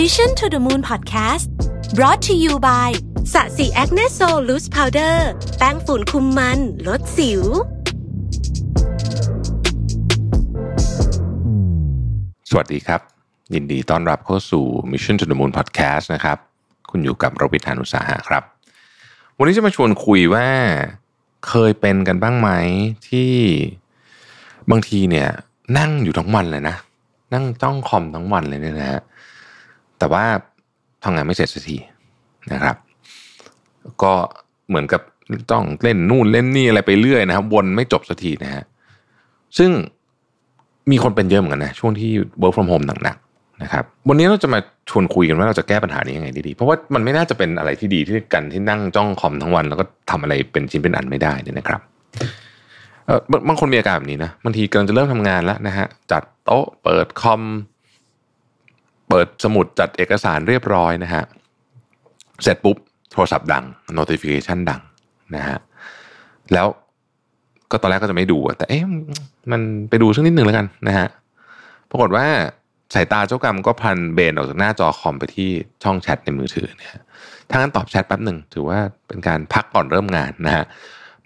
Mission to the Moon Podcast brought to you by Sasi Acne Solution Powder แป้งฝุ่นคุมมัน ลดสิว สวัสดีครับ ยินดีต้อนรับเข้าสู่ Mission to the Moon Podcast นะครับ คุณอยู่กับรวิศ หาญอุตสาหะครับ วันนี้จะมาชวนคุยว่าเคยเป็นกันบ้างไหมที่บางทีเนี่ยนั่งอยู่ทั้งวันเลยนะ นั่งจ้องคอมทั้งวันเลยเนี่ยนะฮะ แต่ว่าทำงานไม่เสร็จสักทีนะครับ ก็เหมือนกับต้องเล่นนู่นเล่นนี่อะไรไปเรื่อยนะครับ วนไม่จบสักทีนะฮะซึ่งมีคนเป็นเยอะเหมือนกันนะช่วงที่ work from home หนักๆนะครับวันนี้เราจะมาชวนคุยกันว่าเราจะแก้ปัญหานี้ยังไงดีๆเพราะว่ามันไม่น่าจะเป็นอะไรที่ดีที่กันที่นั่งจ้องคอมทั้งวัน แล้วก็ทำอะไรเป็นชิ้นเป็นอันไม่ได้นี่นะครับเออบางคนมีอาการแบบนี้นะบางทีกำลังจะเริ่มทำงานแล้วนะฮะจัดโต๊ะเปิดคอม ปิดสมุดจัดเอกสารเรียบร้อยนะฮะ เสร็จปุ๊บ โทรศัพท์ดัง notification ดังนะฮะ แล้วก็ตอนแรกก็จะไม่ดู แต่เอ๊ะมันไปดูสักนิดหนึ่งแล้วกันนะฮะ ปรากฏว่าสายตาเจ้ากรรมก็พันเบนออกจากหน้าจอคอมไปที่ช่องแชทในมือถือเนี่ยถ้างั้นตอบแชทแป๊บหนึ่งถือว่าเป็นการพักก่อนเริ่มงานนะฮะ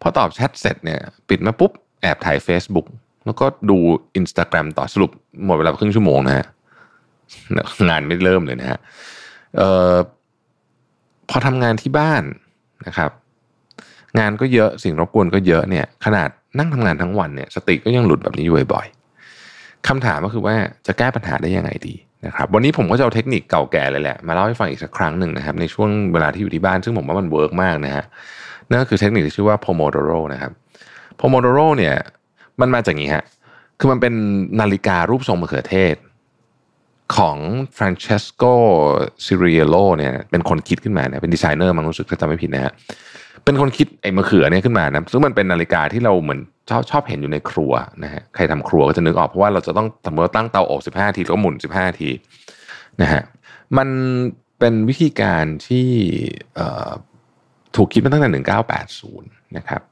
พอตอบแชทเสร็จเนี่ยปิดมาปุ๊บแอบถ่าย Facebook แล้วก็ดู Instagram ต่อสรุปหมดเวลาครึ่งชั่วโมงนะฮะ งานไม่เริ่มเลยนะฮะออพอทำงานที่บ้านนะครับ งานก็เยอะสิ่งรบกวนก็เยอะเนี่ย ขนาดนั่งทำงานทั้งวันเนี่ยสติก็ยังหลุดแบบนี้อยู่บ่อยๆคำถามก็คือว่าจะแก้ปัญหาได้ยังไงดีนะครับวันนี้ผมก็จะเอาเทคนิคเก่าแก่เลยแหละมาเล่าให้ฟังอีกสักครั้งหนึ่งนะครับในช่วงเวลาที่อยู่ที่บ้าน ซึ่งผมว่ามัน work มากนะฮะนั่นก็คือเทคนิคที่ชื่อว่า pomodoro นะครับ pomodoro เนี่ยมันมาจากอย่างนี้ฮะคือมันเป็นนาฬิการูปทรงมะเขือเทศ ของ Francesco Cirillo เนี่ยเป็นคนคิดขึ้นมาเนี่ยเป็นดีไซเนอร์มันรู้สึกถ้าจำไม่ผิดนะฮะเป็นคนคิดไอ้มะเขือเนี่ยขึ้นมานะซึ่งมันเป็นนาฬิกาที่เราเหมือนชอบชอบเห็นอยู่ในครัวนะฮะใครทำครัวก็จะนึกออกเพราะว่าเราจะต้องสมมติตั้งเตาอบ15 ทีแล้วก็หมุน 15 ทีนะฮะมันเป็นวิธีการที่ถูกคิดมาตั้งแต่ 1980 นะครับ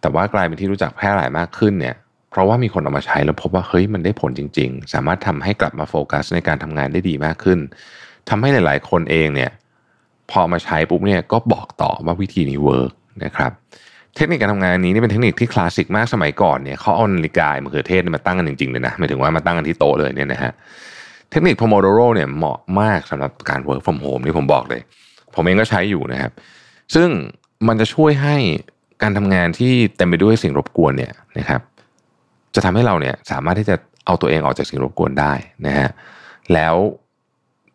แต่ว่ากลายเป็นที่รู้จักแพร่หลายมากขึ้นเนี่ย เพราะว่ามีคนเอามาใช้แล้วพบว่าเฮ้ยมันได้ผลจริง ๆ สามารถทำให้กลับมาโฟกัสในการทำงานได้ดีมากขึ้นทำให้หลาย ๆ คนเองเนี่ยพอมาใช้ปุ๊บเนี่ยก็บอกต่อว่าวิธีนี้ work นะครับเทคนิคการทำงานนี้นี่เป็นเทคนิคที่คลาสสิกมากสมัยก่อนเนี่ยเขาเอานาฬิกามะเขือเทศมาตั้งกันจริงๆเลยนะหมายถึงว่ามาตั้งกันที่โต๊ะเลยเนี่ยนะฮะเทคนิค Pomodoro เนี่ยเหมาะมากสำหรับการ work from home ที่ผมบอกเลย ผมเองก็ใช้อยู่นะครับ ซึ่งมันจะช่วยให้การทำงานที่เต็มไปด้วยสิ่งรบกวนเนี่ยนะครับ จะทำให้เราเนี่ยสามารถที่จะเอาตัวเองออกจากสิ่งรบกวนได้นะฮะแล้ว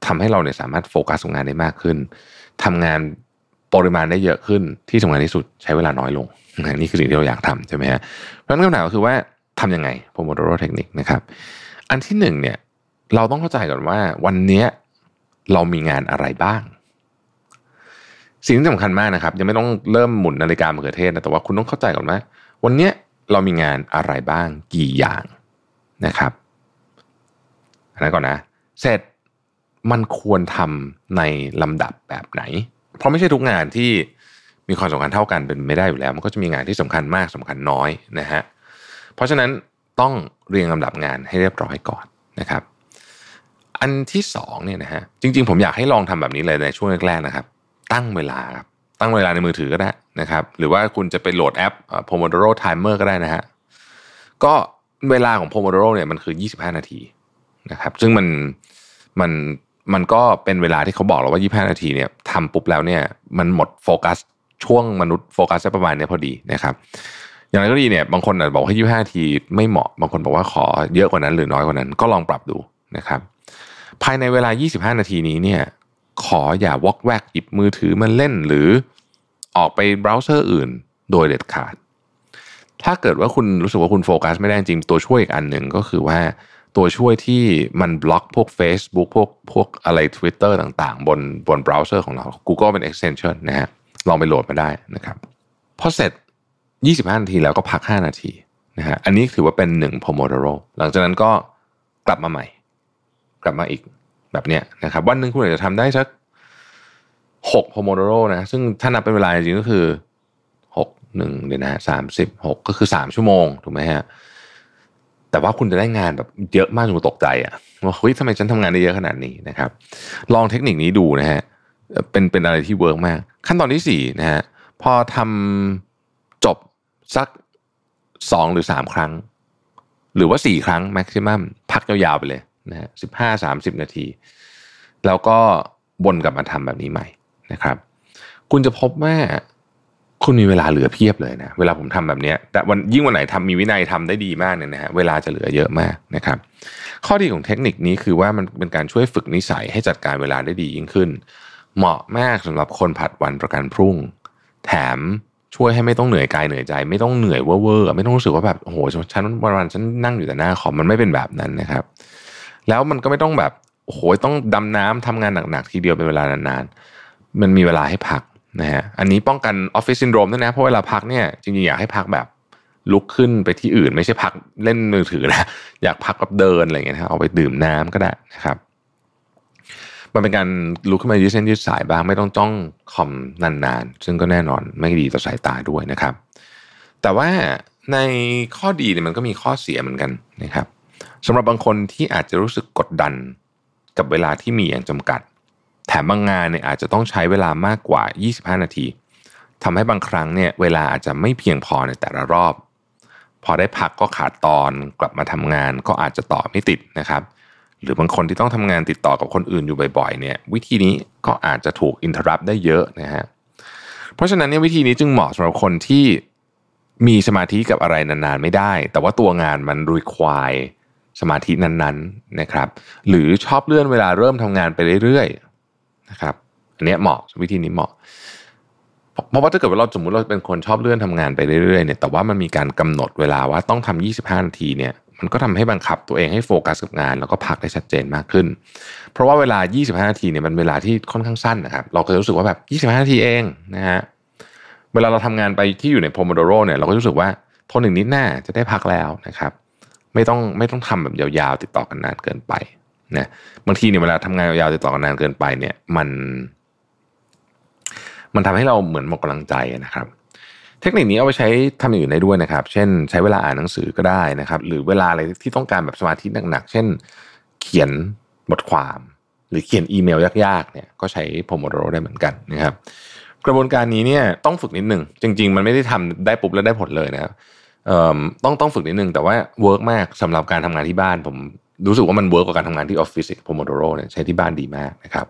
ทำให้เราเนี่ยสามารถโฟกัสงานได้มากขึ้นทำงานปริมาณได้เยอะขึ้นที่สำคัญที่สุดใช้เวลาน้อยลงนี่คือสิ่งที่เราอยากทำใช่ไหมฮะเพราะนั้นคำถามก็คือว่าทำยังไง Pomodoro Technique นะครับอันที่หนึ่งเนี่ยเราต้องเข้าใจก่อนว่าวันนี้เรามีงานอะไรบ้าง สิ่งที่สำคัญมากนะครับ ยังไม่ต้องเริ่มหมุนนาฬิกามะเขือเทศนะแต่ว่าคุณต้องเข้าใจก่อนว่าวันนี้ เรามีงานอะไรบ้างกี่อย่างนะครับอันนั้นก่อนนะ เสร็จมันควรทำในลำดับแบบไหน เพราะไม่ใช่ทุกงานที่มีความสำคัญเท่ากันเป็นไม่ได้อยู่แล้ว มันก็จะมีงานที่สำคัญมากสำคัญน้อยนะฮะเพราะฉะนั้นต้องเรียงลำดับงานให้เรียบร้อยก่อนนะครับ อันที่สองเนี่ยนะฮะจริง ๆ ผมอยากให้ลองทำแบบนี้เลยในช่วงแรกๆนะครับ ตั้งเวลาครับ ตั้งเวลาในมือถือก็ได้นะครับ หรือว่าคุณจะไปโหลดแอป Pomodoro Timer ก็ได้นะฮะก็เวลาของ Pomodoro เนี่ยมันคือ 25 นาทีนะครับ ซึ่งมันมันมันก็เป็นเวลาที่เขาบอกเราว่า 25 นาทีเนี่ยทำปุ๊บแล้วเนี่ยมันหมดโฟกัสช่วงมนุษย์โฟกัสได้ประมาณนี้พอดีนะครับ อย่างไรก็ดีเนี่ยบางคนอาจจะบอกให้ 25 นาทีไม่เหมาะ บางคนบอกว่าขอเยอะกว่านั้นหรือน้อยกว่านั้นก็ลองปรับดูนะครับ ภายในเวลา 25 นาทีนี้เนี่ย ขออย่าวอกแวกหยิบมือถือมาเล่นหรือออกไปเบราว์เซอร์อื่นโดยเด็ดขาด ถ้าเกิดว่าคุณรู้สึกว่าคุณโฟกัสไม่ได้จริงตัวช่วยอีกอันหนึ่งก็คือว่าตัวช่วยที่มันบล็อกพวก Facebook พวกพวกอะไร Twitter ต่างๆ บนบนเบราว์เซอร์ของเรา Google เป็น extension นะฮะลองไปโหลดมาได้นะครับพอเสร็จ 25 นาทีแล้วก็พัก 5 นาทีนะฮะอันนี้ถือว่าเป็น1 Pomodoro หลังจากนั้นก็กลับมาใหม่ กลับมาอีก แบบเนี้ยนะครับวันหนึ่งคุณอาจจะทำได้สัก6 Pomodoro นะซึ่งถ้านับเป็นเวลาจริงก็คือ6 1เดี๋ยวนะสามสิบหกก็คือ3ชั่วโมงถูกไหมฮะแต่ว่าคุณจะได้งานแบบเยอะมากจนตกใจอะว่าเฮ้ยทำไมฉันทำงานได้เยอะขนาดนี้นะครับ ลองเทคนิคนี้ดูนะฮะเป็นเป็นอะไรที่ work มาก ขั้นตอนที่สี่นะฮะพอทำจบสักสองหรือสามครั้ง หรือว่าสี่ครั้ง maximum พักยาวๆไปเลย นะฮะสิบห้าสามสิบนาที แล้วก็วนกลับมาทำแบบนี้ใหม่นะครับ คุณจะพบว่าคุณมีเวลาเหลือเพียบเลยนะ เวลาผมทำแบบนี้แต่วันยิ่งวันไหนทำมีวินัยทำได้ดีมากเนี่ยนะฮะเวลาจะเหลือเยอะมากนะครับ ข้อดีของเทคนิคนี้คือว่ามันเป็นการช่วยฝึกนิสัยให้จัดการเวลาได้ดียิ่งขึ้น เหมาะมากสำหรับคนผัดวันประกันพรุ่ง แถมช่วยให้ไม่ต้องเหนื่อยกายเหนื่อยใจ ไม่ต้องเหนื่อยเว่อร์ไม่ต้องรู้สึกว่าแบบโอ้โหฉันวันวันฉันนั่งอยู่แต่หน้าคอมมันไม่เป็นแบบนั้นนะครับ แล้วมันก็ไม่ต้องแบบโอ้โหต้องดำน้ำทำงานหนักๆทีเดียวเป็นเวลานานๆ มันมีเวลาให้พักนะฮะอันนี้ป้องกันออฟฟิศซินโดรมด้วยนะเพราะเวลาพักเนี่ยจริงๆอยากให้พักแบบลุกขึ้นไปที่อื่น ไม่ใช่พักเล่นมือถือนะอยากพักแบบเดินอะไรอย่างเงี้ยนะเอาไปดื่มน้ำก็ได้นะครับ มันเป็นการลุกขึ้นมายืดเส้นยืดสายบ้างไม่ต้องจ้องคอมนานๆ ซึ่งก็แน่นอนไม่ดีต่อสายตาด้วยนะครับ แต่ว่าในข้อดีเนี่ยมันก็มีข้อเสียเหมือนกันนะครับ สำหรับบางคนที่อาจจะรู้สึกกดดันกับเวลาที่มีอย่างจำกัด แถมบางงานเนี่ยอาจจะต้องใช้เวลามากกว่า 25 นาทีทำให้บางครั้งเนี่ยเวลาอาจจะไม่เพียงพอในแต่ละรอบ พอได้พักก็ขาดตอนกลับมาทำงานก็อาจจะต่อไม่ติดนะครับ หรือบางคนที่ต้องทำงานติดต่อกับคนอื่นอยู่บ่อยๆเนี่ยวิธีนี้ก็อาจจะถูกอินเทอร์รับได้เยอะนะฮะเพราะฉะนั้นเนี่ยวิธีนี้จึงเหมาะสำหรับคนที่มีสมาธิกับอะไรนานๆไม่ได้ แต่ว่าตัวงานมันรีควาย สมาธินั้นๆนะครับ หรือชอบเลื่อนเวลาเริ่มทำงานไปเรื่อยๆนะครับอันนี้เหมาะวิธีนี้เหมาะเพราะว่าถ้าเกิดว่าเราสมมติเราเป็นคนชอบเลื่อนทำงานไปเรื่อยๆเนี่ยแต่ว่ามันมีการกำหนดเวลาว่าต้องทำ25 นาทีเนี่ยมันก็ทำให้บังคับตัวเองให้โฟกัสกับงาน แล้วก็พักได้ชัดเจนมากขึ้น เพราะว่าเวลา 25 นาทีเนี่ยมันเวลาที่ค่อนข้างสั้นนะครับ เราก็รู้สึกว่าแบบ 25 นาทีเองนะฮะเวลาเราทำงานไปที่อยู่ในโพมโดโรเนี่ยเราก็รู้สึกว่าทนหนึ่งนิดหน้าจะได้พักแล้วนะครับ ไม่ต้องไม่ต้องทำแบบยาวๆติดต่อกันนานเกินไปนะบางทีเนี่ยเวลาทำงานยาวๆติดต่อกันนานเกินไปเนี่ยมัน มันทำให้เราเหมือนหมดกำลังใจนะครับ เทคนิคนี้เอาไปใช้ทำอย่างอื่นได้ด้วยนะครับ เช่น ใช้เวลาอ่านหนังสือก็ได้นะครับ หรือเวลาอะไรที่ต้องการแบบสมาธิหนักๆเช่น เขียนบทความ หรือเขียนอีเมลยากๆเนี่ยก็ใช้โพโมโดโรได้เหมือนกันนะครับ กระบวนการนี้เนี่ยต้องฝึกนิดหนึ่งจริง ๆ มันไม่ได้ทำได้ปุ๊บแล้วได้ผลเลยนะครับ ต้องต้องฝึกนิดนึงแต่ว่า work มากสำหรับการทำงานที่บ้าน ผมรู้สึกว่ามัน work กว่าการทำงานที่ออฟฟิศ Pomodoro เนี่ยใช้ที่บ้านดีมากนะครับ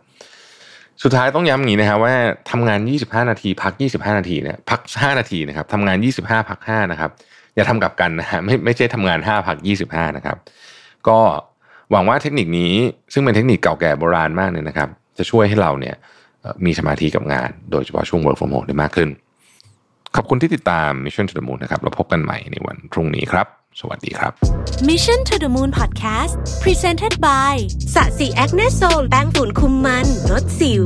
สุดท้ายต้องย้ำอย่างนี้นะครับว่าทำงาน 25 นาที พัก 25 นาทีเนี่ยพัก 5 นาทีนะครับทำงาน 25 พัก 5 นะครับ อย่าทำกับกันนะฮะไม่ไม่ใช่ทำงาน 5 พัก 25 นะครับ ก็หวังว่าเทคนิคนี้ซึ่งเป็นเทคนิคเก่าแก่โบราณมากเนี่ยนะครับ จะช่วยให้เราเนี่ยมีสมาธิกับงาน โดยเฉพาะช่วง work from home ได้มากขึ้น ขอบคุณที่ติดตาม Mission to the Moon นะครับเราพบกันใหม่ในวันพรุ่งนี้ครับ สวัสดีครับ Mission to the Moon Podcast Presented by Sasi Acne Sol แป้งฝุ่นคุมมันลดสิว